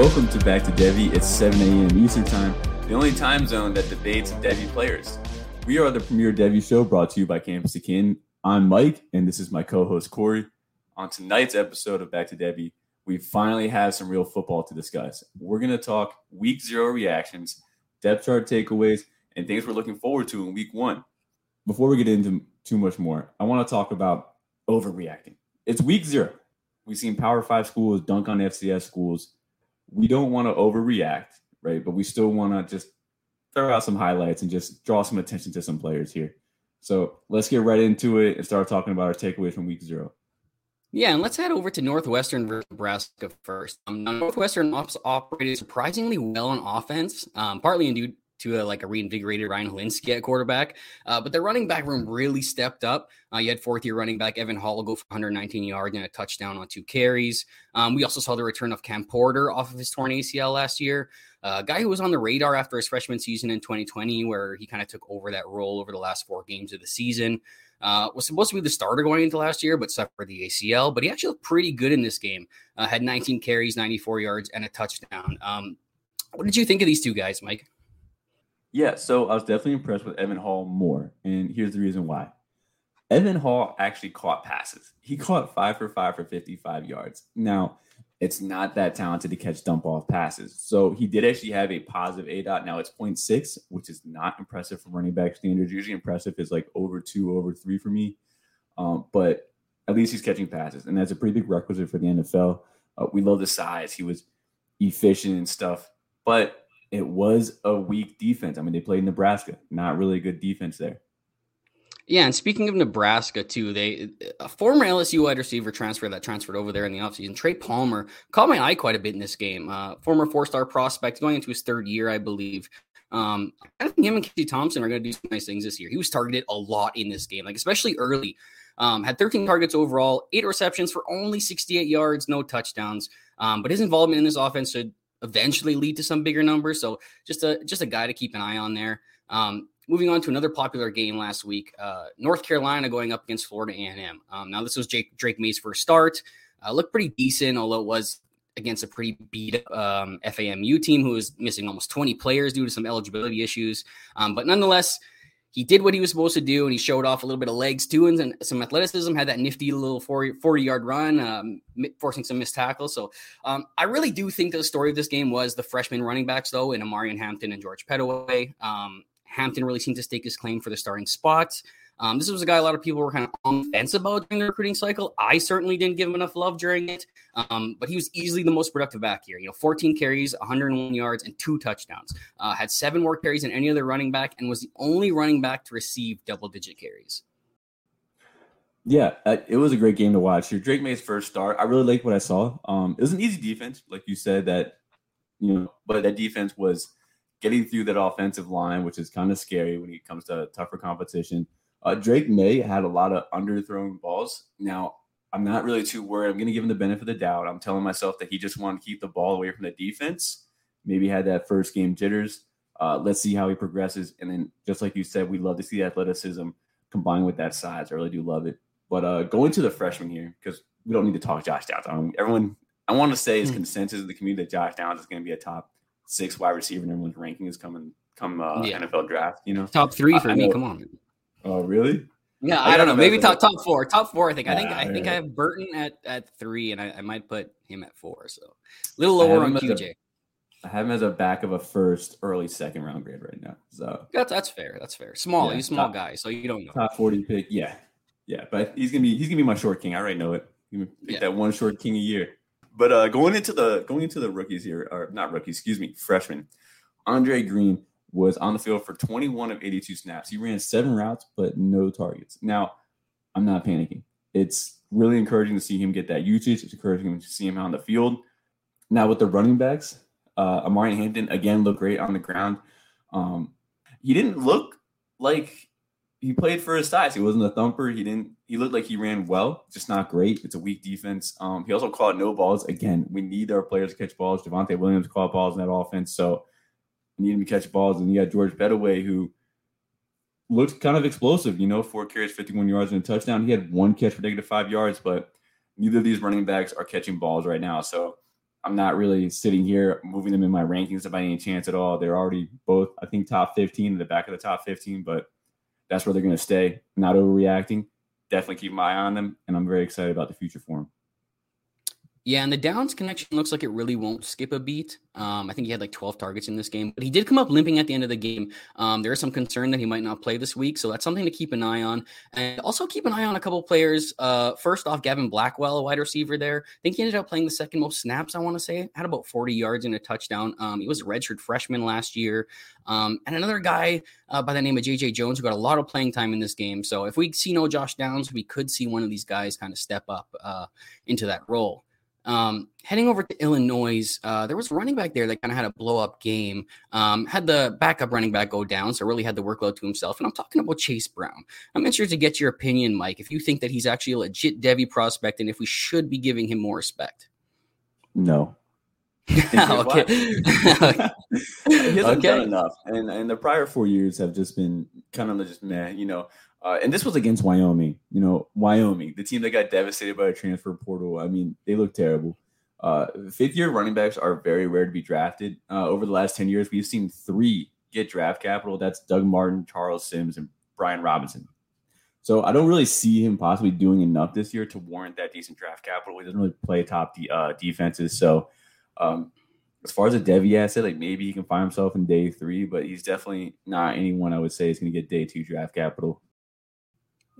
Welcome to Back to Devy. It's 7 a.m. Eastern Time, the only time zone that debates Devy players. We are the premier Devy show brought to you by Campus2Canton. I'm Mike, and this is my co-host Corey. On tonight's episode of Back to Devy, we finally have some real football to discuss. We're going to talk week zero reactions, depth chart takeaways, and things we're looking forward to in week one. Before we get into too much more, I want to talk about overreacting. It's week zero. We've seen Power Five schools dunk on FCS schools. We don't want to overreact, right? But we still want to just throw out some highlights and just draw some attention to some players here. So let's get right into it and start talking about our takeaways from week zero. Yeah, and let's head over to Northwestern versus Nebraska first. Um, Northwestern operated surprisingly well on offense, um, partly in due to a, like a reinvigorated Ryan Hilinski at quarterback. Uh, but their running back room really stepped up. Uh, you had fourth year running back Evan Hull go for 119 yards and a touchdown on two carries. Um, we also saw the return of Cam Porter off of his torn ACL last year. Uh, a guy who was on the radar after his freshman season in 2020, where he kind of took over that role over the last four games of the season. Uh, was supposed to be the starter going into last year, but suffered the ACL. But he actually looked pretty good in this game. Uh, had 19 carries, 94 yards, and a touchdown. Um, what did you think of these two guys, Mike? Yeah, so I was definitely impressed with Evan Hull more. And here's the reason why. Evan Hull actually caught passes. He caught five for five for 55 yards. Now, it's not that talented to catch dump off passes. So he did actually have a positive A dot. Now it's 0.6, which is not impressive from running back standards. Usually impressive is like over two, over three for me. Um, but at least he's catching passes. And that's a pretty big requisite for the NFL. Uh, we love the size. He was efficient and stuff. But it was a weak defense. I mean, they played Nebraska, not really a good defense there. Yeah, and speaking of Nebraska too, they a former LSU wide receiver transfer that transferred over there in the offseason, Trey Palmer, caught my eye quite a bit in this game. Uh, former four-star prospect going into his third year, I believe. Um, I think him and Casey Thompson are going to do some nice things this year. He was targeted a lot in this game, like especially early. Um, had 13 targets overall, eight receptions for only 68 yards, no touchdowns. Um, but his involvement in this offense should eventually lead to some bigger numbers. So just a just a guy to keep an eye on there. Um, moving on to another popular game last week, uh, North Carolina going up against Florida A&M. Um, now this was Jake, Drake Maye's first start. Uh, looked pretty decent, although it was against a pretty beat um, FAMU team who was missing almost 20 players due to some eligibility issues. Um, but nonetheless, he did what he was supposed to do and he showed off a little bit of legs too and, some athleticism had that nifty little 40, 40 yard run um, forcing some missed tackles. So um, i really do think the story of this game was the freshman running backs though in Omarion Hampton and George Pettaway um, hampton really seemed to stake his claim for the starting spot um, this was a guy a lot of people were kind of on the fence about during the recruiting cycle. I certainly didn't give him enough love during it, um, but he was easily the most productive back here. You know, 14 carries, 101 yards, and two touchdowns. Uh, had seven more carries than any other running back, and was the only running back to receive double-digit carries. Yeah, uh, it was a great game to watch. Here, Drake Maye's first start. I really liked what I saw. Um, it was an easy defense, like you said. That you know, but that defense was getting through that offensive line, which is kind of scary when it comes to tougher competition. Uh, Drake Maye had a lot of underthrown balls. Now, I'm not really too worried. I'm going to give him the benefit of the doubt. I'm telling myself that he just wanted to keep the ball away from the defense. Maybe had that first game jitters. Uh, let's see how he progresses. And then, just like you said, we love to see athleticism combined with that size. I really do love it. But uh, going to the freshman here, because we don't need to talk Josh Downs. I everyone, I want to say is mm consensus in the community that Josh Downs is going to be a top six wide receiver in everyone's ranking is coming come uh, yeah. NFL draft. You know, top three for me. Come on. Oh, really? Yeah, I, I don't know. Maybe top top four. Top four. I think. I think. I think I have Burton at at three, and I, I might put him at four. So a little lower on QJ. A, I have him as a back of a first, early second round grade right now. So that's that's fair. That's fair. Small. Yeah, he's small top, guy, so you don't know. Top forty pick. Yeah, yeah. But he's gonna be he's gonna be my short king. I already know it. Pick yeah. that one short king a year. But uh, going into the going into the rookies here, or not rookies, excuse me, freshmen. Andre Greene was on the field for 21 of 82 snaps. He ran seven routes, but no targets. Now, I'm not panicking. It's really encouraging to see him get that usage. It's encouraging to see him on the field. Now, with the running backs, uh, Omarion Hampton again looked great on the ground. Um, he didn't look like he played for his size. He wasn't a thumper. He didn't. He looked like he ran well, just not great. It's a weak defense. Um, he also caught no balls. Again, we need our players to catch balls. Javonte Williams caught balls in that offense. So need him to catch balls. And you got George Pettaway, who looked kind of explosive, you know, four carries, 51 yards, and a touchdown. He had one catch for negative five yards, but neither of these running backs are catching balls right now. So I'm not really sitting here moving them in my rankings by any chance at all. They're already both, I think, top 15 in the back of the top 15, but that's where they're going to stay. Not overreacting. Definitely keep my eye on them, and I'm very excited about the future for them. Yeah, and the Downs connection looks like it really won't skip a beat. Um, I think he had like 12 targets in this game, but he did come up limping at the end of the game. Um, there is some concern that he might not play this week, so that's something to keep an eye on. And also keep an eye on a couple players. Uh, first off, Gavin Blackwell, a wide receiver there. I think he ended up playing the second most snaps, I want to say. Had about 40 yards and a touchdown. Um, he was a redshirt freshman last year. Um, and another guy uh, by the name of JJ Jones who got a lot of playing time in this game. So if we see no Josh Downs, we could see one of these guys kind of step up uh, into that role. Um, heading over to Illinois, uh, there was a running back there that kind of had a blow up game. Um, had the backup running back go down, so really had the workload to himself. And I'm talking about Chase Brown. I'm interested to get your opinion, Mike, if you think that he's actually a legit Devy prospect and if we should be giving him more respect. No. okay. he hasn't okay. done enough, and and the prior four years have just been kind of just meh. You know, uh, and this was against Wyoming. You know, Wyoming, the team that got devastated by a transfer portal. I mean, they look terrible. Uh, fifth year running backs are very rare to be drafted. Uh, over the last 10 years, we've seen three get draft capital. That's Doug Martin, Charles Sims, and Brian Robinson. So I don't really see him possibly doing enough this year to warrant that decent draft capital. He doesn't really play top de- uh, defenses. So um, as far as a Devy asset, like maybe he can find himself in day three, but he's definitely not anyone I would say is going to get day two draft capital.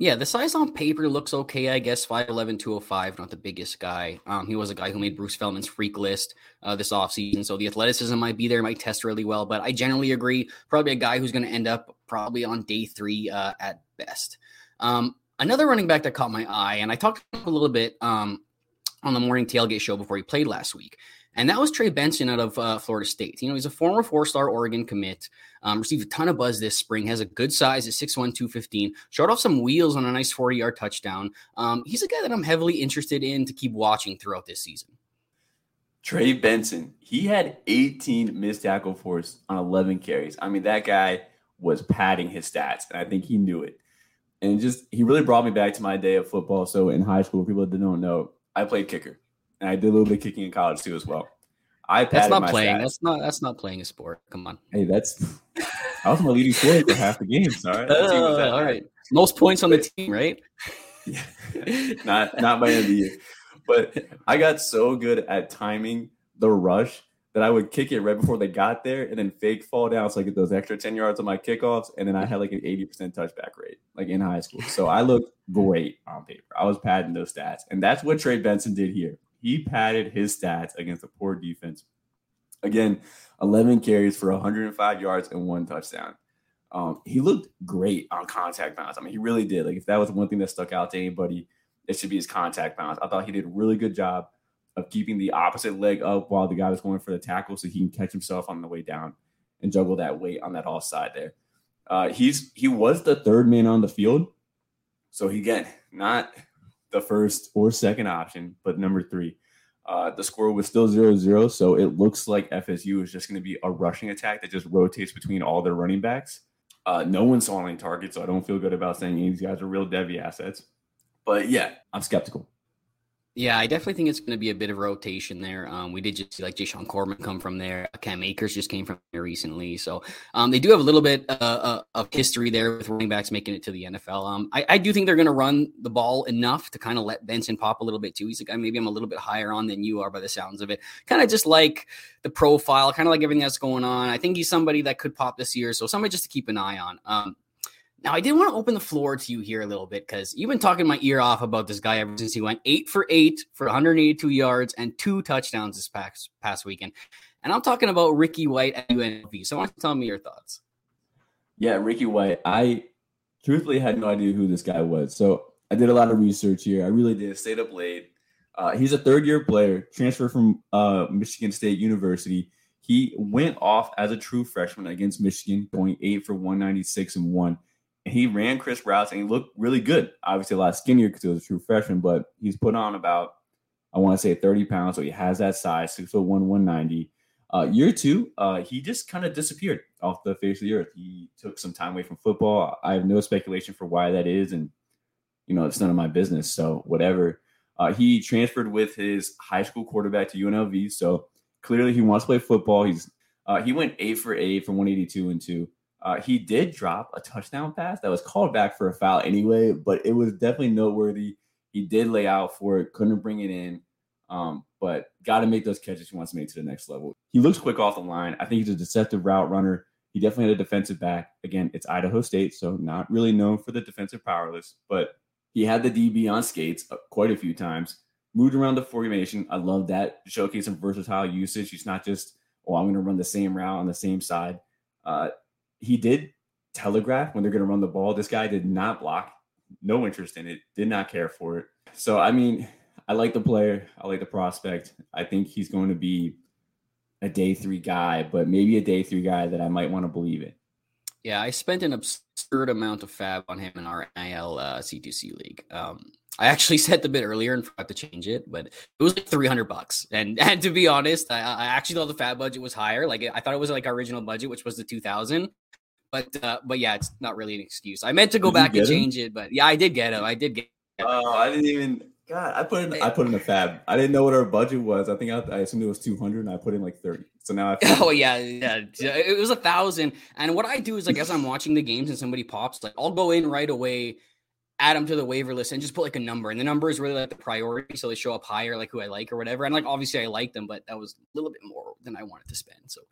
Yeah, the size on paper looks okay, I guess. 5'11, 205, not the biggest guy. Um, he was a guy who made Bruce Feldman's freak list uh, this offseason. So the athleticism might be there, might test really well. But I generally agree. Probably a guy who's going to end up probably on day three uh, at best. Um, another running back that caught my eye, and I talked a little bit um, on the morning tailgate show before he played last week. And that was Trey Benson out of uh, Florida State. You know, he's a former four star Oregon commit, um, received a ton of buzz this spring, has a good size at 6'1, 215, showed off some wheels on a nice 40 yard touchdown. Um, he's a guy that I'm heavily interested in to keep watching throughout this season. Trey Benson, he had 18 missed tackle force on 11 carries. I mean, that guy was padding his stats, and I think he knew it. And just, he really brought me back to my day of football. So in high school, people that don't know, I played kicker and I did a little bit of kicking in college too as well. I that's not playing. Stats. That's not that's not playing a sport. Come on. Hey, that's I was my leading scorer for half the games. All right. Uh, all right. Most points on the team, right? Yeah. not not by end of the year. But I got so good at timing the rush that I would kick it right before they got there and then fake fall down so I get those extra 10 yards on my kickoffs. And then I had like an 80% touchback rate, like in high school. So I looked great on paper. I was padding those stats. And that's what Trey Benson did here he padded his stats against a poor defense. Again, 11 carries for 105 yards and one touchdown. Um, he looked great on contact bounce. I mean, he really did. Like, if that was one thing that stuck out to anybody, it should be his contact bounce. I thought he did a really good job of keeping the opposite leg up while the guy was going for the tackle so he can catch himself on the way down and juggle that weight on that off side there. Uh, he's he was the third man on the field. So he again, not the first or second option, but number three. Uh, the score was still 0 0. So it looks like FSU is just going to be a rushing attack that just rotates between all their running backs. Uh, no one saw any targets, so I don't feel good about saying these guys are real Devy assets. But yeah, I'm skeptical. Yeah, I definitely think it's going to be a bit of rotation there. Um, we did just see like Jashaun Corbin come from there. Cam Akers just came from there recently. So um, they do have a little bit uh, uh, of history there with running backs making it to the NFL. Um, I, I, do think they're going to run the ball enough to kind of let Benson pop a little bit too. He's a guy maybe I'm a little bit higher on than you are by the sounds of it. Kind of just like the profile, kind of like everything that's going on. I think he's somebody that could pop this year. So somebody just to keep an eye on. Now, I did want to open the floor to you here a little bit because you've been talking my ear off about this guy ever since he went eight for eight for 182 yards and two touchdowns this past, past weekend. And I'm talking about Ricky White at UNLV. So I want to tell me your thoughts. Yeah, Ricky White. I truthfully had no idea who this guy was. So I did a lot of research here. I really did. Stayed up late. Uh, he's a third year player, transferred from uh, Michigan State University. He went off as a true freshman against Michigan, going eight for 196 and one he ran Chris routes and he looked really good. Obviously, a lot skinnier because he was a true freshman, but he's put on about, I want to say 30 pounds. So he has that size, six foot one, 190. Uh, year two, uh, he just kind of disappeared off the face of the earth. He took some time away from football. I have no speculation for why that is. And, you know, it's none of my business. So whatever. Uh, he transferred with his high school quarterback to UNLV, so clearly he wants to play football. He's uh, he went eight for eight from 182 and two. Uh, he did drop a touchdown pass that was called back for a foul anyway, but it was definitely noteworthy. He did lay out for it, couldn't bring it in, um, but got to make those catches he wants to make to the next level. He looks quick off the line. I think he's a deceptive route runner. He definitely had a defensive back. Again, it's Idaho State, so not really known for the defensive powerless, but he had the DB on skates uh, quite a few times. Moved around the formation. I love that. Showcase some versatile usage. He's not just, oh, I'm going to run the same route on the same side. Uh, he did telegraph when they're going to run the ball. This guy did not block, no interest in it, did not care for it. So, I mean, I like the player, I like the prospect. I think he's going to be a day three guy, but maybe a day three guy that I might want to believe in. Yeah, I spent an absurd amount of fab on him in our NIL uh, C2C league. Um, I actually said the bit earlier and forgot to change it, but it was like 300 bucks. And and to be honest, I, I actually thought the fab budget was higher. Like I thought it was like our original budget, which was the 2000. But uh, but yeah, it's not really an excuse. I meant to go did back and change him? it, but yeah, I did get him. I did get. Oh, I didn't even. God, I put in I put in a fab. I didn't know what our budget was. I think I, I assumed it was 200 and I put in like 30. So now I Oh yeah, yeah. It was a thousand. And what I do is like as I'm watching the games and somebody pops, like I'll go in right away add them to the waiver list and just put like a number. And the number is really like the priority. So they show up higher, like who I like or whatever. And like obviously I like them, but that was a little bit more than I wanted to spend. So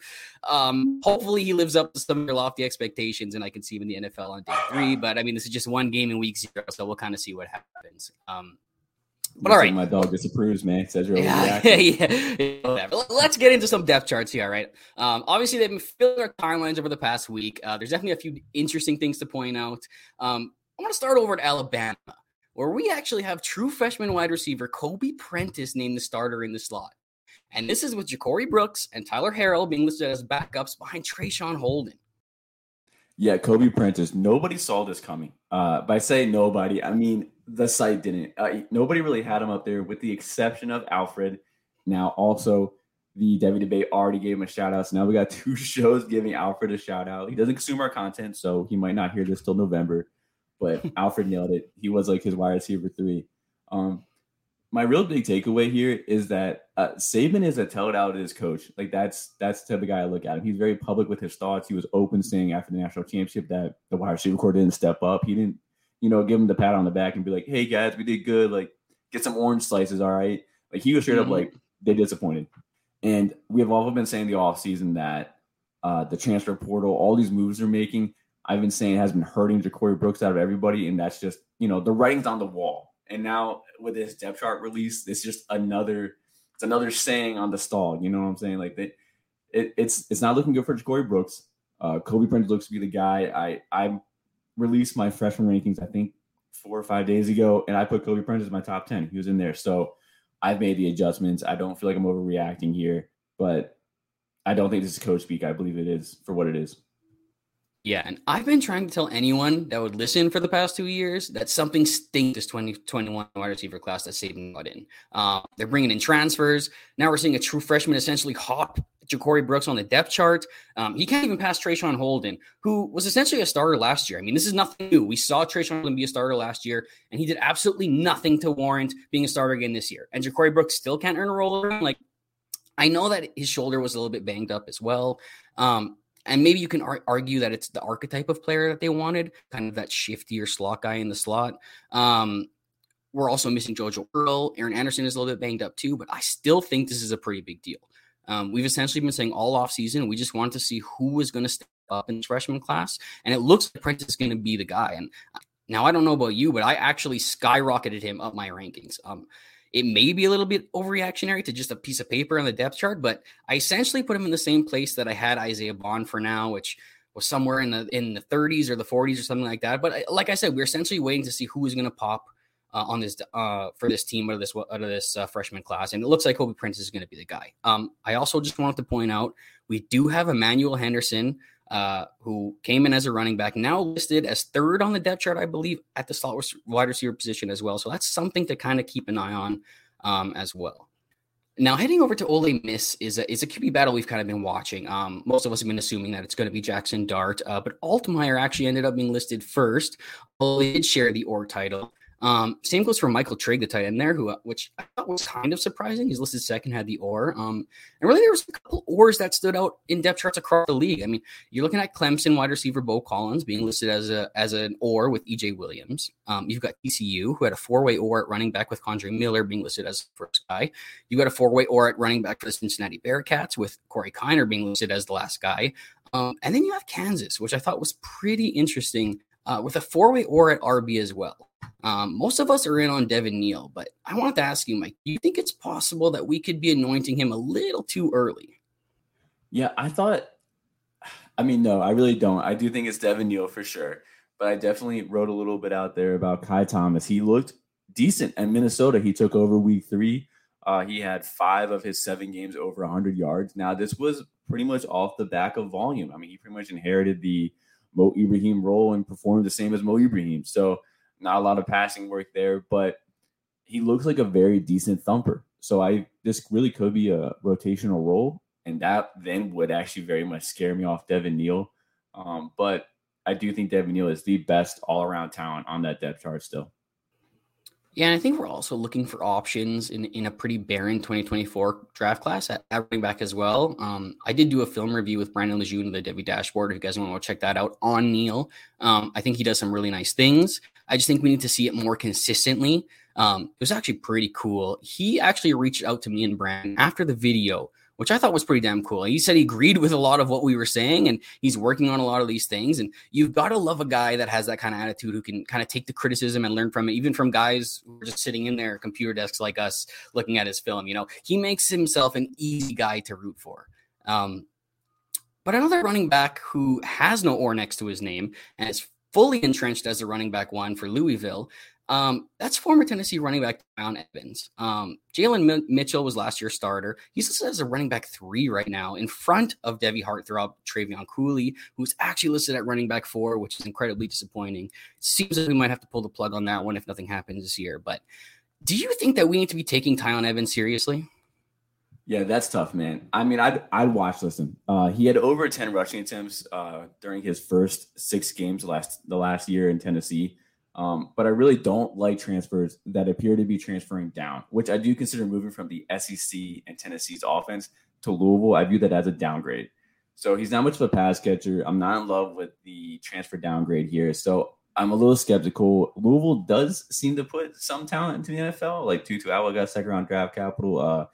um hopefully he lives up to some of your lofty expectations and I can see him in the NFL on day three. But I mean, this is just one game in week zero, so we'll kind of see what happens. Um but all right, my dog disapproves, man. Says you're yeah, yeah. Let's get into some depth charts here. All right. Um, obviously, they've been filling our timelines over the past week. Uh, there's definitely a few interesting things to point out. Um, I want to start over at Alabama, where we actually have true freshman wide receiver Kobe Prentice named the starter in the slot. And this is with Ja'Corey Brooks and Tyler Harrell being listed as backups behind Traeshon Holden. Yeah, Kobe Prentice. Nobody saw this coming. Uh, by saying nobody, I mean the site didn't. Uh, nobody really had him up there, with the exception of Alfred. Now, also, the Devy Debate already gave him a shout out. So now we got two shows giving Alfred a shout out. He doesn't consume our content, so he might not hear this till November but Alfred nailed it. He was like his wide receiver three. Um, my real big takeaway here is that uh, Saban is a tell it out his coach. Like that's that's the type of guy I look at him. He's very public with his thoughts. He was open saying after the national championship that the wide receiver corps didn't step up. He didn't, you know, give him the pat on the back and be like, "Hey guys, we did good. Like, get some orange slices, all right." Like he was straight mm-hmm. up like they disappointed. And we have all been saying the off season that uh, the transfer portal, all these moves they're making, I've been saying has been hurting Ja'Corey Brooks out of everybody, and that's just you know the writing's on the wall. And now with this depth chart release, it's just another it's another saying on the stall. You know what I'm saying? Like that, it, it's it's not looking good for Ja'Corey Brooks. Uh, Kobe Prentice looks to be the guy. I I released my freshman rankings I think four or five days ago, and I put Kobe Prentice in my top ten. He was in there, so I've made the adjustments. I don't feel like I'm overreacting here, but I don't think this is coach speak. I believe it is for what it is. Yeah, and I've been trying to tell anyone that would listen for the past two years that something stinks this 2021 wide receiver class that Saban got in. Uh, they're bringing in transfers. Now we're seeing a true freshman essentially hop Ja'Corey Brooks on the depth chart. Um, he can't even pass Traeshon Holden, who was essentially a starter last year. I mean, this is nothing new. We saw Traeshon Holden be a starter last year, and he did absolutely nothing to warrant being a starter again this year. And Ja'Corey Brooks still can't earn a role around. Like, I know that his shoulder was a little bit banged up as well. Um, and maybe you can ar- argue that it's the archetype of player that they wanted, kind of that shiftier slot guy in the slot. Um, we're also missing JoJo Earle. Aaron Anderson is a little bit banged up too, but I still think this is a pretty big deal. Um, we've essentially been saying all offseason, we just wanted to see who was going to step up in this freshman class. And it looks like Prentice is going to be the guy. And now I don't know about you, but I actually skyrocketed him up my rankings. Um, it may be a little bit overreactionary to just a piece of paper on the depth chart, but I essentially put him in the same place that I had Isaiah Bond for now, which was somewhere in the in the 30s or the 40s or something like that. But like I said, we're essentially waiting to see who is going to pop uh, on this uh, for this team out of this out of this uh, freshman class, and it looks like Kobe Prentice is going to be the guy. Um, I also just wanted to point out we do have Emmanuel Henderson uh, who came in as a running back, now listed as third on the depth chart, I believe, at the slot wide receiver position as well. So that's something to kind of keep an eye on um, as well. Now, heading over to Ole Miss is a, is a QB battle we've kind of been watching. Um, most of us have been assuming that it's going to be Jackson Dart, uh, but Altmyer actually ended up being listed first. Ole did share the org title. Um, same goes for Michael Trigg, the tight end there, who uh, which I thought was kind of surprising. He's listed second, had the or. Um, and really there was a couple ors that stood out in depth charts across the league. I mean, you're looking at Clemson wide receiver Beaux Collins being listed as a as an or with EJ Williams. Um, you've got TCU who had a four way or at running back with Kendre Miller being listed as first guy. You got a four way or at running back for the Cincinnati Bearcats with Corey Kiner being listed as the last guy. Um, and then you have Kansas, which I thought was pretty interesting uh, with a four way or at RB as well. Um, most of us are in on Devin Neal, but I wanted to ask you, Mike, do you think it's possible that we could be anointing him a little too early? Yeah, I thought, I mean, no, I really don't. I do think it's Devin Neal for sure, but I definitely wrote a little bit out there about Ky Thomas. He looked decent at Minnesota. He took over week three. Uh, he had five of his seven games over 100 yards. Now, this was pretty much off the back of volume. I mean, he pretty much inherited the Mo Ibrahim role and performed the same as Mo Ibrahim. So, not a lot of passing work there, but he looks like a very decent thumper. So I this really could be a rotational role, and that then would actually very much scare me off Devin Neal. Um, but I do think Devin Neal is the best all around talent on that depth chart still. Yeah, and I think we're also looking for options in, in a pretty barren 2024 draft class at, at running back as well. Um, I did do a film review with Brandon Lejeune of the Devy Dashboard. If you guys want to check that out on Neal, um, I think he does some really nice things. I just think we need to see it more consistently. Um, it was actually pretty cool. He actually reached out to me and Brandon after the video which I thought was pretty damn cool. He said he agreed with a lot of what we were saying and he's working on a lot of these things. And you've got to love a guy that has that kind of attitude who can kind of take the criticism and learn from it, even from guys who are just sitting in their computer desks like us looking at his film. You know, he makes himself an easy guy to root for. Um, but another running back who has no or next to his name and is fully entrenched as a running back one for Louisville um, that's former Tennessee running back Tiyon Evans. Um, Jalen M- Mitchell was last year's starter. He's listed as a running back three right now, in front of Devy Heartthrob, Trevion Cooley, who's actually listed at running back four, which is incredibly disappointing. Seems like we might have to pull the plug on that one if nothing happens this year. But do you think that we need to be taking Tiyon Evans seriously? Yeah, that's tough, man. I mean, I'd I'd watch listen. Uh, he had over ten rushing attempts uh, during his first six games last the last year in Tennessee. Um, but I really don't like transfers that appear to be transferring down, which I do consider moving from the SEC and Tennessee's offense to Louisville. I view that as a downgrade. So he's not much of a pass catcher. I'm not in love with the transfer downgrade here. So I'm a little skeptical. Louisville does seem to put some talent into the NFL, like Tutu Atwell got second round draft capital. Uh,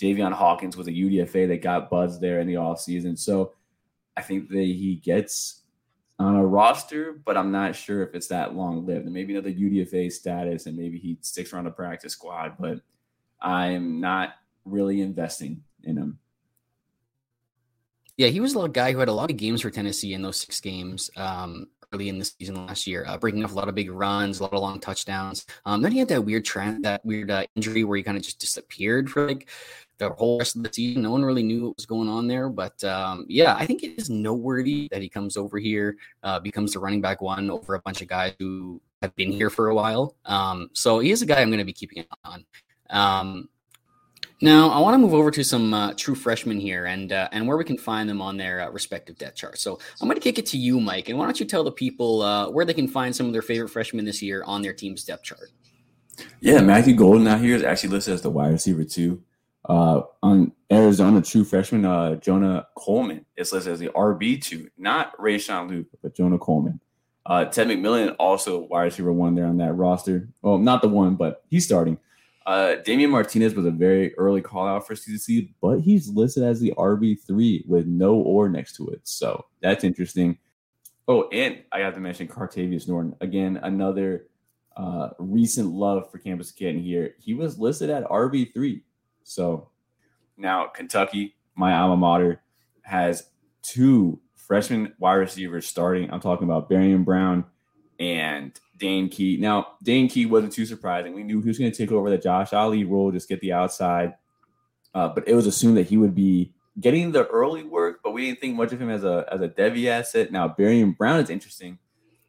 Javian Hawkins was a UDFA that got buzzed there in the offseason. So I think that he gets on a roster, but I'm not sure if it's that long lived. And maybe another UDFA status, and maybe he sticks around the practice squad, but I'm not really investing in him. Yeah, he was a guy who had a lot of games for Tennessee in those six games um, early in the season last year, uh, breaking off a lot of big runs, a lot of long touchdowns. Um, then he had that weird trend, that weird uh, injury where he kind of just disappeared for like the whole rest of the season. No one really knew what was going on there. But um, yeah, I think it is noteworthy that he comes over here, uh, becomes the running back one over a bunch of guys who have been here for a while. Um, so he is a guy I'm going to be keeping an eye on. Um, now, I want to move over to some uh, true freshmen here and uh, and where we can find them on their uh, respective depth charts. So I'm going to kick it to you, Mike, and why don't you tell the people uh, where they can find some of their favorite freshmen this year on their team's depth chart? Yeah, Matthew Golden out here is actually listed as the wide receiver too. Uh, on Arizona, true freshman uh, Jonah Coleman is listed as the RB two, not Rayshon Luke, but Jonah Coleman. Uh, Tet McMillan also wide receiver one there on that roster. Well, not the one, but he's starting. Uh, Damien Martinez was a very early call out for CCC, but he's listed as the RB three with no or next to it. So that's interesting. Oh, and I have to mention Cartevious Norton again, another uh, recent love for Campus Kid here. He was listed at RB three so now Kentucky, my alma mater, has two freshman wide receivers starting. I'm talking about Barion Brown and Dane Key. Now, Dane Key wasn't too surprising. We knew he was going to take over the Josh Ali role, just get the outside. Uh, but it was assumed that he would be getting the early work, but we didn't think much of him as a as a Devy asset. Now, Barion Brown is interesting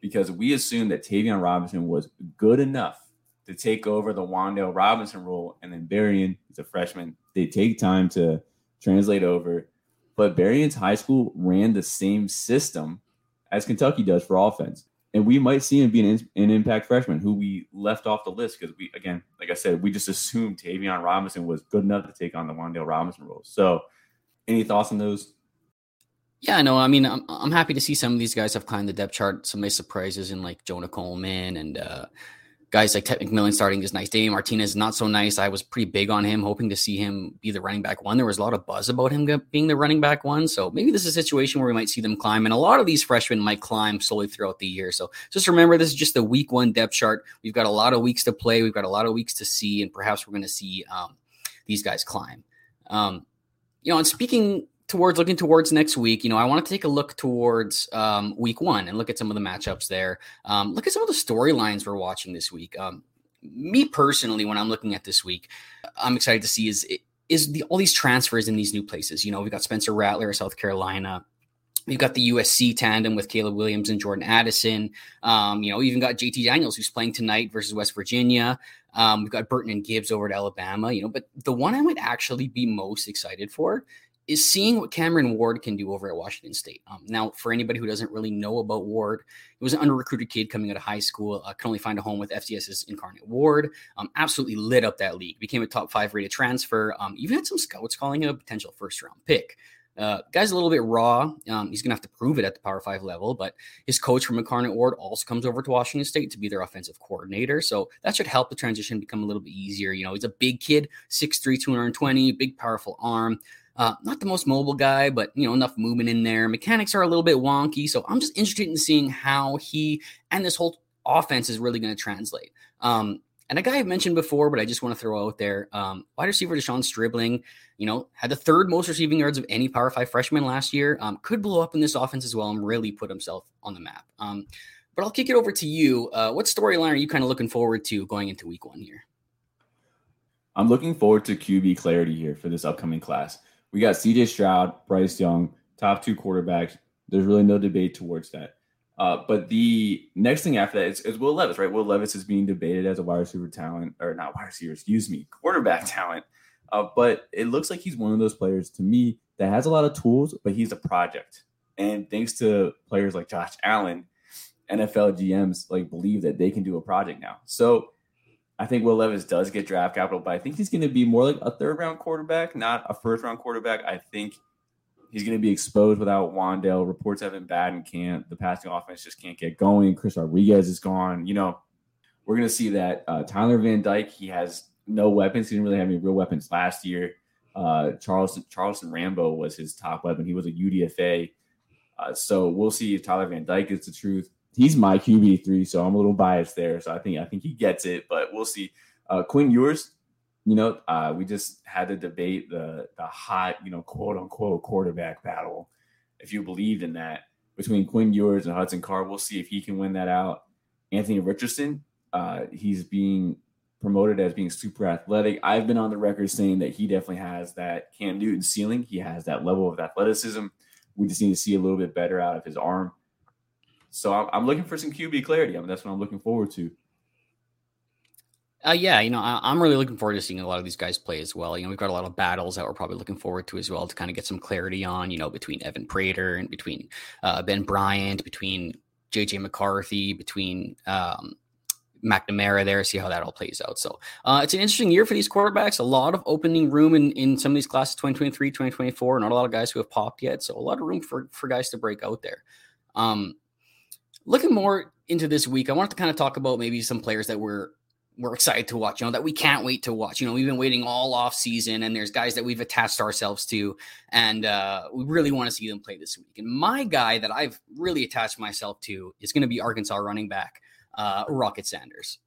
because we assumed that Tayvion Robinson was good enough to take over the Wan'Dale Robinson role. And then Barion, he's a freshman. They take time to translate over. But Barion's high school ran the same system as Kentucky does for offense. and we might see him be an, an impact freshman who we left off the list because we, again, like I said, we just assumed Tayvion Robinson was good enough to take on the Wan'Dale Robinson role. So, any thoughts on those? Yeah, no, I mean, I'm, I'm happy to see some of these guys have climbed the depth chart. Some nice surprises in like Jonah Coleman and uh, guys like Tet McMillan starting is nice. Dave Martinez not so nice. I was pretty big on him, hoping to see him be the running back one. There was a lot of buzz about him being the running back one. So maybe this is a situation where we might see them climb. And a lot of these freshmen might climb slowly throughout the year. So just remember, this is just the week one depth chart. We've got a lot of weeks to play. We've got a lot of weeks to see, and perhaps we're going to see um, these guys climb. Um, you know, and speaking towards looking towards next week, you know, I want to take a look towards um, week one and look at some of the matchups there. Um, look at some of the storylines we're watching this week. Um, me personally, when I'm looking at this week, I'm excited to see is is the all these transfers in these new places. You know, we've got Spencer Rattler, South Carolina. We've got the USC tandem with Caleb Williams and Jordan Addison. Um, you know, even got JT Daniels who's playing tonight versus West Virginia. Um, we've got Burton and Gibbs over at Alabama. You know, but the one I would actually be most excited for is seeing what Cameron Ward can do over at Washington State. Um, now, for anybody who doesn't really know about Ward, he was an under recruited kid coming out of high school, uh, could only find a home with FCS's Incarnate Word. Um, absolutely lit up that league, became a top five rated transfer. Um, even had some scouts calling him a potential first round pick. Uh, guy's a little bit raw. Um, he's going to have to prove it at the Power Five level, but his coach from Incarnate Word also comes over to Washington State to be their offensive coordinator. So that should help the transition become a little bit easier. You know, he's a big kid, 6'3, 220, big, powerful arm. Uh, not the most mobile guy, but you know enough movement in there. Mechanics are a little bit wonky, so I'm just interested in seeing how he and this whole offense is really going to translate. Um, and a guy I've mentioned before, but I just want to throw out there, um, wide receiver De'Zhaun Stribling, you know, had the third most receiving yards of any Power Five freshman last year. Um, could blow up in this offense as well and really put himself on the map. Um, but I'll kick it over to you. Uh, what storyline are you kind of looking forward to going into Week One here? I'm looking forward to QB clarity here for this upcoming class. We got CJ Stroud, Bryce Young, top two quarterbacks. There's really no debate towards that. Uh, but the next thing after that is, is, Will Levis, right? Will Levis is being debated as a wide receiver talent, or not wide receiver, excuse me, quarterback talent. Uh, but it looks like he's one of those players to me that has a lot of tools, but he's a project. And thanks to players like Josh Allen, NFL GMs like believe that they can do a project now. So I think Will Levis does get draft capital, but I think he's going to be more like a third round quarterback, not a first round quarterback. I think he's going to be exposed without Wan'Dale. Reports have been bad and can't. The passing offense just can't get going. Chris Rodriguez is gone. You know, we're going to see that uh, Tyler Van Dyke, he has no weapons. He didn't really have any real weapons last year. Uh, Charleston Charleston Rambo was his top weapon. He was a UDFA. Uh, so we'll see if Tyler Van Dyke is the truth he's my QB three, so I'm a little biased there. So I think I think he gets it, but we'll see. Uh, Quinn Ewers, you know, uh, we just had to debate the the hot, you know, quote unquote quarterback battle. If you believed in that between Quinn Ewers and Hudson Card, we'll see if he can win that out. Anthony Richardson, uh, he's being promoted as being super athletic. I've been on the record saying that he definitely has that Cam Newton ceiling. He has that level of athleticism. We just need to see a little bit better out of his arm. So I'm, I'm looking for some QB clarity. I mean, that's what I'm looking forward to. Uh, yeah, you know, I, am really looking forward to seeing a lot of these guys play as well. You know, we've got a lot of battles that we're probably looking forward to as well to kind of get some clarity on, you know, between Evan Prater and between uh, Ben Bryant, between JJ McCarthy, between um, McNamara there, see how that all plays out. So uh, it's an interesting year for these quarterbacks. A lot of opening room in, in some of these classes 2023, 2024. Not a lot of guys who have popped yet. So a lot of room for, for guys to break out there. Um, looking more into this week, I wanted to kind of talk about maybe some players that we're we're excited to watch, you know, that we can't wait to watch. You know, we've been waiting all off season and there's guys that we've attached ourselves to and uh, we really want to see them play this week. And my guy that I've really attached myself to is going to be Arkansas running back uh, Rocket Sanders.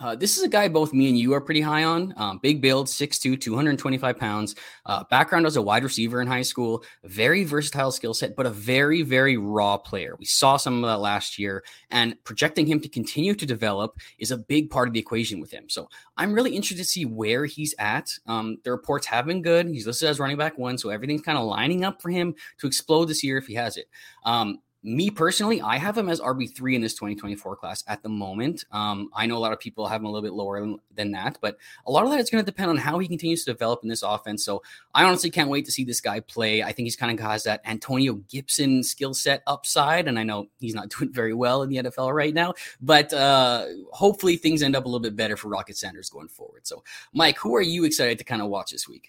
Uh, this is a guy both me and you are pretty high on. Um, big build, 6'2, 225 pounds. Uh, background as a wide receiver in high school. Very versatile skill set, but a very, very raw player. We saw some of that last year, and projecting him to continue to develop is a big part of the equation with him. So I'm really interested to see where he's at. Um, the reports have been good. He's listed as running back one, so everything's kind of lining up for him to explode this year if he has it. Um, me personally, I have him as RB3 in this 2024 class at the moment. Um, I know a lot of people have him a little bit lower than, than that, but a lot of that is going to depend on how he continues to develop in this offense. So I honestly can't wait to see this guy play. I think he's kind of has that Antonio Gibson skill set upside, and I know he's not doing very well in the NFL right now, but uh, hopefully things end up a little bit better for Rocket Sanders going forward. So, Mike, who are you excited to kind of watch this week?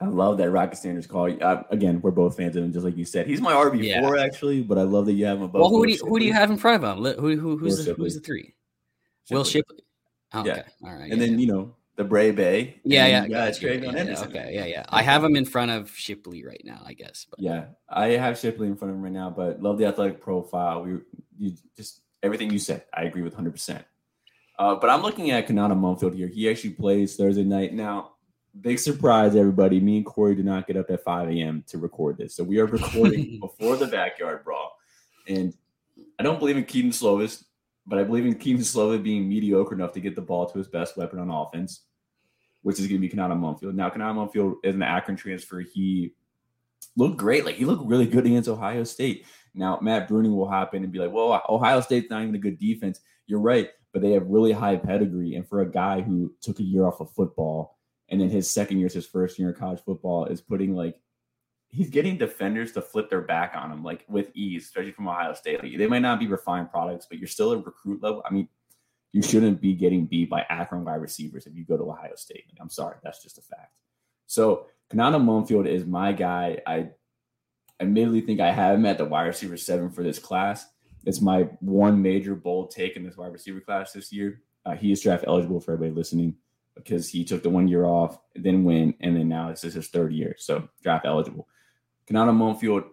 I love that Rocket Sanders call. Uh, again, we're both fans of him, just like you said. He's my RB four yeah. actually, but I love that you have him above. Well, who do you, who do you have in front of him? Who, who who's the, who's the three? Shipley. Will Shipley. Oh, yeah. Okay. All right. And yeah. then you know the Bray Bay. Yeah, yeah. Guys, yeah, yeah, okay. Yeah, yeah. I have him in front of Shipley right now, I guess. But. Yeah, I have Shipley in front of him right now, but love the athletic profile. We you just everything you said. I agree with 100. Uh, percent But I'm looking at Konata Mumpfield here. He actually plays Thursday night now big surprise, everybody. Me and Corey did not get up at 5 a.m. to record this. So we are recording before the backyard brawl. And I don't believe in Kedon Slovis, but I believe in Kedon Slovis being mediocre enough to get the ball to his best weapon on offense, which is going to be Konata Mumpfield. Now, Konata Mumpfield is an Akron transfer. He looked great. Like he looked really good against Ohio State. Now, Matt Bruning will hop in and be like, well, Ohio State's not even a good defense. You're right, but they have really high pedigree. And for a guy who took a year off of football, and then his second year is his first year in college football is putting like he's getting defenders to flip their back on him like with ease, especially from Ohio State. Like, they might not be refined products, but you're still a recruit level. I mean, you shouldn't be getting beat by Akron wide receivers if you go to Ohio State. Like, I'm sorry, that's just a fact. So Konata Mumpfield is my guy. I admittedly think I have him at the wide receiver seven for this class. It's my one major bold take in this wide receiver class this year. Uh, he is draft eligible for everybody listening because he took the one year off, then win, and then now this is his third year, so draft eligible. Konata Mumpfield,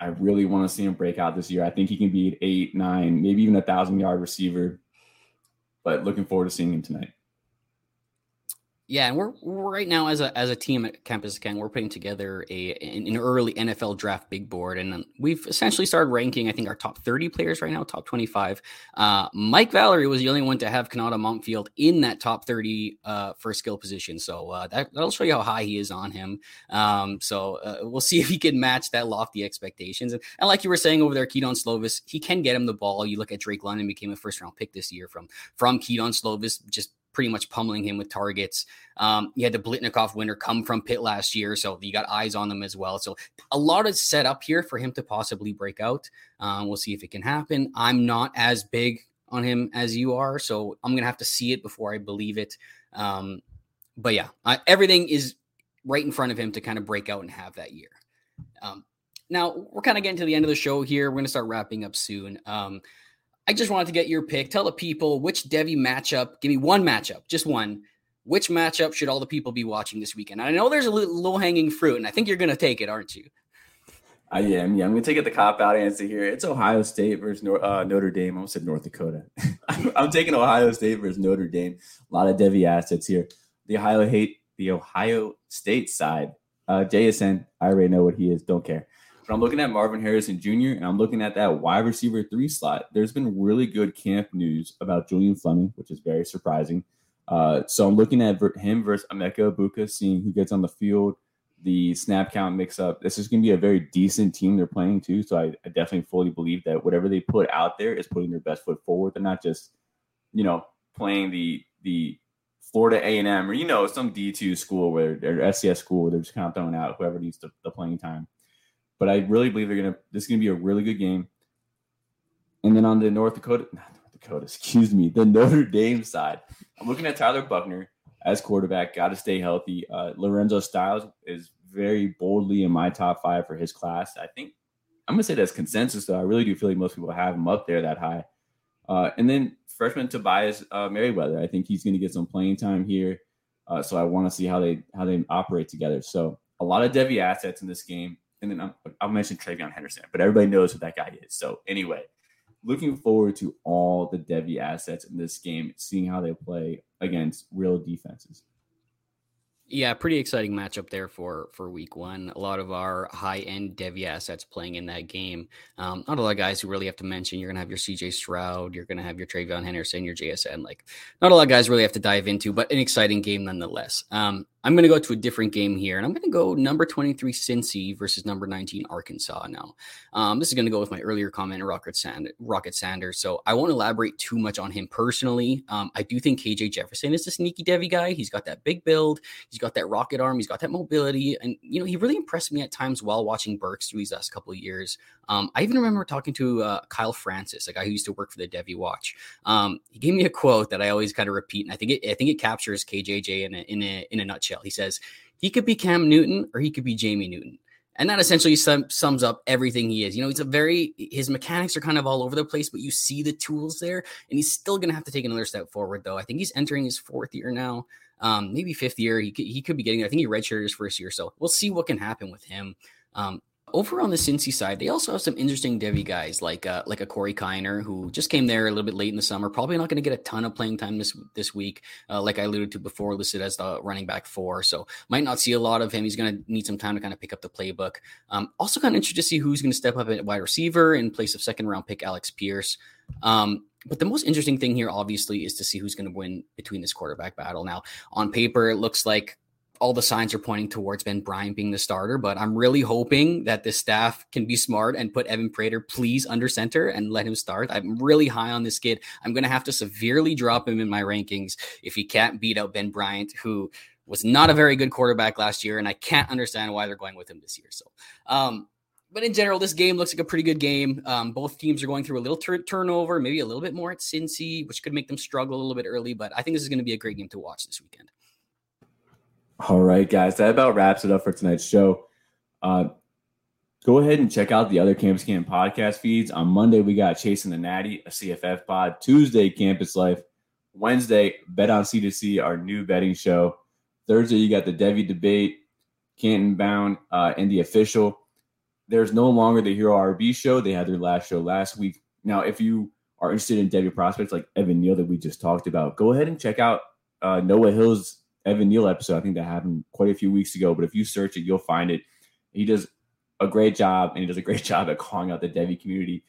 I really want to see him break out this year. I think he can be an eight, nine, maybe even a thousand yard receiver. But looking forward to seeing him tonight. Yeah, and we're, we're, right now as a as a team at Campus Ken, we're putting together a an early NFL draft big board, and we've essentially started ranking. I think our top thirty players right now, top twenty five. Uh, Mike Valerie was the only one to have Konata Mumpfield in that top thirty uh, for skill position, so uh, that that'll show you how high he is on him. Um, so uh, we'll see if he can match that lofty expectations. And, and, like you were saying over there, Kedon Slovis, he can get him the ball. You look at Drake London became a first round pick this year from from Kedon Slovis, just pretty much pummeling him with targets. Um, you had the Biletnikoff winner come from Pitt last year, so you got eyes on them as well. So a lot is set up here for him to possibly break out. Um, we'll see if it can happen. I'm not as big on him as you are, so I'm gonna have to see it before I believe it. Um, but yeah, everything is right in front of him to kind of break out and have that year. Um, now we're kind of getting to the end of the show here. We're gonna start wrapping up soon. I just wanted to get your pick. Tell the people which Devy matchup. Give me one matchup, just one. Which matchup should all the people be watching this weekend? I know there's a little low hanging fruit, and I think you're going to take it, aren't you? I am. Yeah, I'm going to take it the cop out answer here. It's Ohio State versus uh, Notre Dame. I almost said North Dakota. I'm taking Ohio State versus Notre Dame. A lot of Devy assets here. The Ohio hate the Ohio State side. Uh, JSN. I already know what he is. Don't care. But I'm looking at Marvin Harrison Jr. and I'm looking at that wide receiver three slot. There's been really good camp news about Julian Fleming, which is very surprising. Uh, so I'm looking at him versus Emeka Egbuka, seeing who gets on the field, the snap count mix up. This is going to be a very decent team they're playing too. So I, I definitely fully believe that whatever they put out there is putting their best foot forward. They're not just, you know, playing the the Florida A and M or you know some D two school where they're SCS school where they're just kind of throwing out whoever needs the, the playing time. But I really believe they're gonna. This is gonna be a really good game. And then on the North Dakota, not North Dakota, excuse me, the Notre Dame side, I'm looking at Tyler Buchner as quarterback. Got to stay healthy. Uh, Lorenzo Styles is very boldly in my top five for his class. I think I'm gonna say that's consensus though. I really do feel like most people have him up there that high. Uh, and then freshman Tobias uh, Merriweather, I think he's to get some playing time here. Uh, so I want to see how they how they operate together. So a lot of Devy assets in this game and then I'll, I'll mention TreVeyon Henderson, but everybody knows who that guy is. So anyway, looking forward to all the Devy assets in this game, seeing how they play against real defenses. Yeah, pretty exciting matchup there for for week one. A lot of our high end Devy assets playing in that game. Um, not a lot of guys who really have to mention. You're gonna have your CJ Stroud, you're gonna have your TreVeyon Henderson, your JSN. Like, not a lot of guys really have to dive into, but an exciting game nonetheless. Um, I'm going to go to a different game here, and I'm going to go number 23 Cincy versus number 19 Arkansas. Now, um, this is going to go with my earlier comment, Rocket, Sand- Rocket Sanders. So I won't elaborate too much on him personally. Um, I do think KJ Jefferson is a sneaky Devy guy. He's got that big build, he's got that rocket arm, he's got that mobility, and you know he really impressed me at times while watching Burks through these last couple of years. Um, I even remember talking to uh, Kyle Francis, a guy who used to work for the Devy Watch. Um, he gave me a quote that I always kind of repeat, and I think it, I think it captures KJJ in a, in a in a nutshell. He says he could be Cam Newton or he could be Jamie Newton. And that essentially sum, sums up everything he is. You know, he's a very, his mechanics are kind of all over the place, but you see the tools there. And he's still going to have to take another step forward, though. I think he's entering his fourth year now, um, maybe fifth year. He could, he could be getting. I think he redshirted his first year. So we'll see what can happen with him. Um, over on the Cincy side, they also have some interesting Devy guys like uh, like a Corey Kiner who just came there a little bit late in the summer. Probably not going to get a ton of playing time this this week, uh, like I alluded to before, listed as the running back four. So might not see a lot of him. He's going to need some time to kind of pick up the playbook. Um, also, kind of interested to see who's going to step up at wide receiver in place of second round pick Alec Pierce. Um, but the most interesting thing here, obviously, is to see who's going to win between this quarterback battle. Now, on paper, it looks like all the signs are pointing towards Ben Bryant being the starter, but I'm really hoping that the staff can be smart and put Evan Prater, please, under center and let him start. I'm really high on this kid. I'm going to have to severely drop him in my rankings if he can't beat out Ben Bryant, who was not a very good quarterback last year, and I can't understand why they're going with him this year. So, um, but in general, this game looks like a pretty good game. Um, both teams are going through a little tur- turnover, maybe a little bit more at Cincy, which could make them struggle a little bit early. But I think this is going to be a great game to watch this weekend. All right, guys, that about wraps it up for tonight's show. Uh, go ahead and check out the other Campus2Canton podcast feeds. On Monday, we got Chasing the Natty, a CFF pod. Tuesday, Campus Life. Wednesday, Bet on C2C, our new betting show. Thursday, you got the Devy debate, Canton Bound, uh, and the official. There's no longer the Hero RB show. They had their last show last week. Now, if you are interested in Devy prospects like Evan Neal that we just talked about, go ahead and check out uh, Noah Hill's Evan Neal episode. I think that happened quite a few weeks ago, but if you search it, you'll find it. He does a great job, and he does a great job at calling out the Devy community.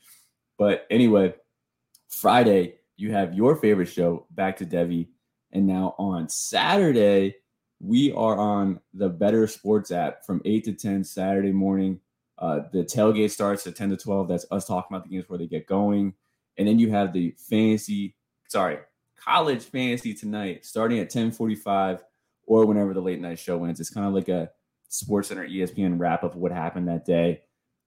But anyway, Friday, you have your favorite show, Back to Devy. And now on Saturday, we are on the Better Sports app from 8 to 10 Saturday morning. Uh, the tailgate starts at 10 to 12. That's us talking about the games where they get going. And then you have the fantasy, sorry, college fantasy tonight, starting at 1045 or whenever the late night show ends. It's kind of like a Sports Center ESPN wrap up of what happened that day.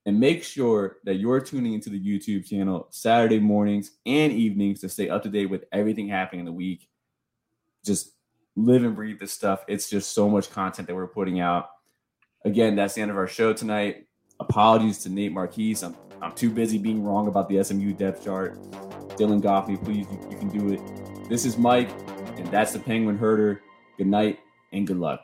And make sure that you're tuning into the YouTube channel Saturday mornings and evenings to stay up to date with everything happening in the week. Just live and breathe this stuff. It's just so much content that we're putting out. Again, that's the end of our show tonight. Apologies to Nate Marquise. I'm, I'm too busy being wrong about the SMU depth chart. Dylan Goffney, please, you, you can do it. This is Mike, and that's the Penguin Herder. Good night and good luck.